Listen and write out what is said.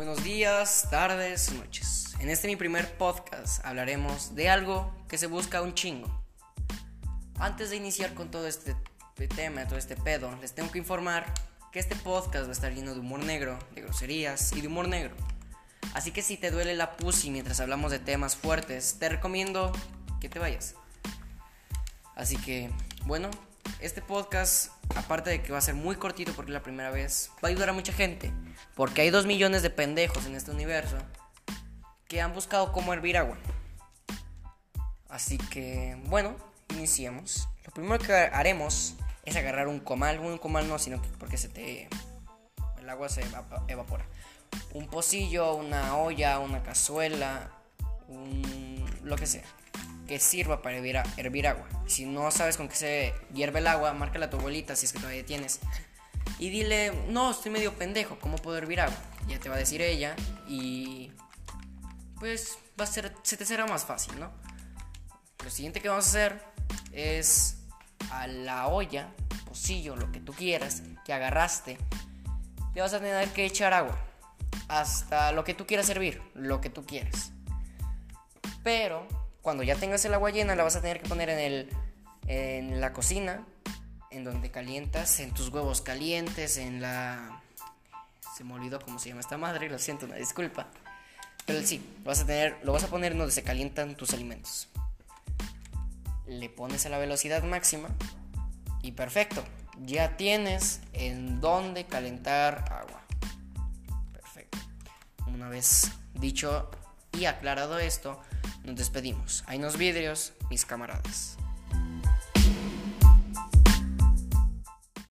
Buenos días, tardes, noches. En este mi primer podcast hablaremos de algo que se busca un chingo. Antes de iniciar con todo este tema, todo este pedo, les tengo que informar que este podcast va a estar lleno de humor negro, de groserías y de humor negro. Así que si te duele la pussy mientras hablamos de temas fuertes, te recomiendo que te vayas. Así que, bueno, este podcast, aparte de que va a ser muy cortito porque es la primera vez, va a ayudar a mucha gente. Porque hay dos millones de pendejos en este universo que han buscado cómo hervir agua. Así que, bueno, iniciemos. Lo primero que haremos es agarrar un comal. Un comal no, sino porque se te. El agua se evapora. Un pocillo, una olla, una cazuela, un. lo que sea que sirva para hervir, agua. Si no sabes con qué se hierve el agua, márcala a tu abuelita si es que todavía tienes. Y dile, no, estoy medio pendejo, ¿cómo puedo hervir agua? Ya te va a decir ella y pues va a ser, se te será más fácil, ¿no? Lo siguiente que vamos a hacer es a la olla, pocillo, lo que tú quieras, que agarraste, te vas a tener que echar agua hasta lo que tú quieras servir, lo que tú quieras. Pero cuando ya tengas el agua llena, la vas a tener que poner en, el, en la cocina, en donde calientas, en tus huevos calientes, en la... Se me olvidó cómo se llama esta madre, lo siento, una disculpa. Pero sí, lo vas a, tener, lo vas a poner donde se calientan tus alimentos. Le pones a la velocidad máxima y perfecto. Ya tienes en donde calentar agua. Perfecto. Una vez dicho y aclarado esto, nos despedimos. Hay unos vidrios, mis camaradas.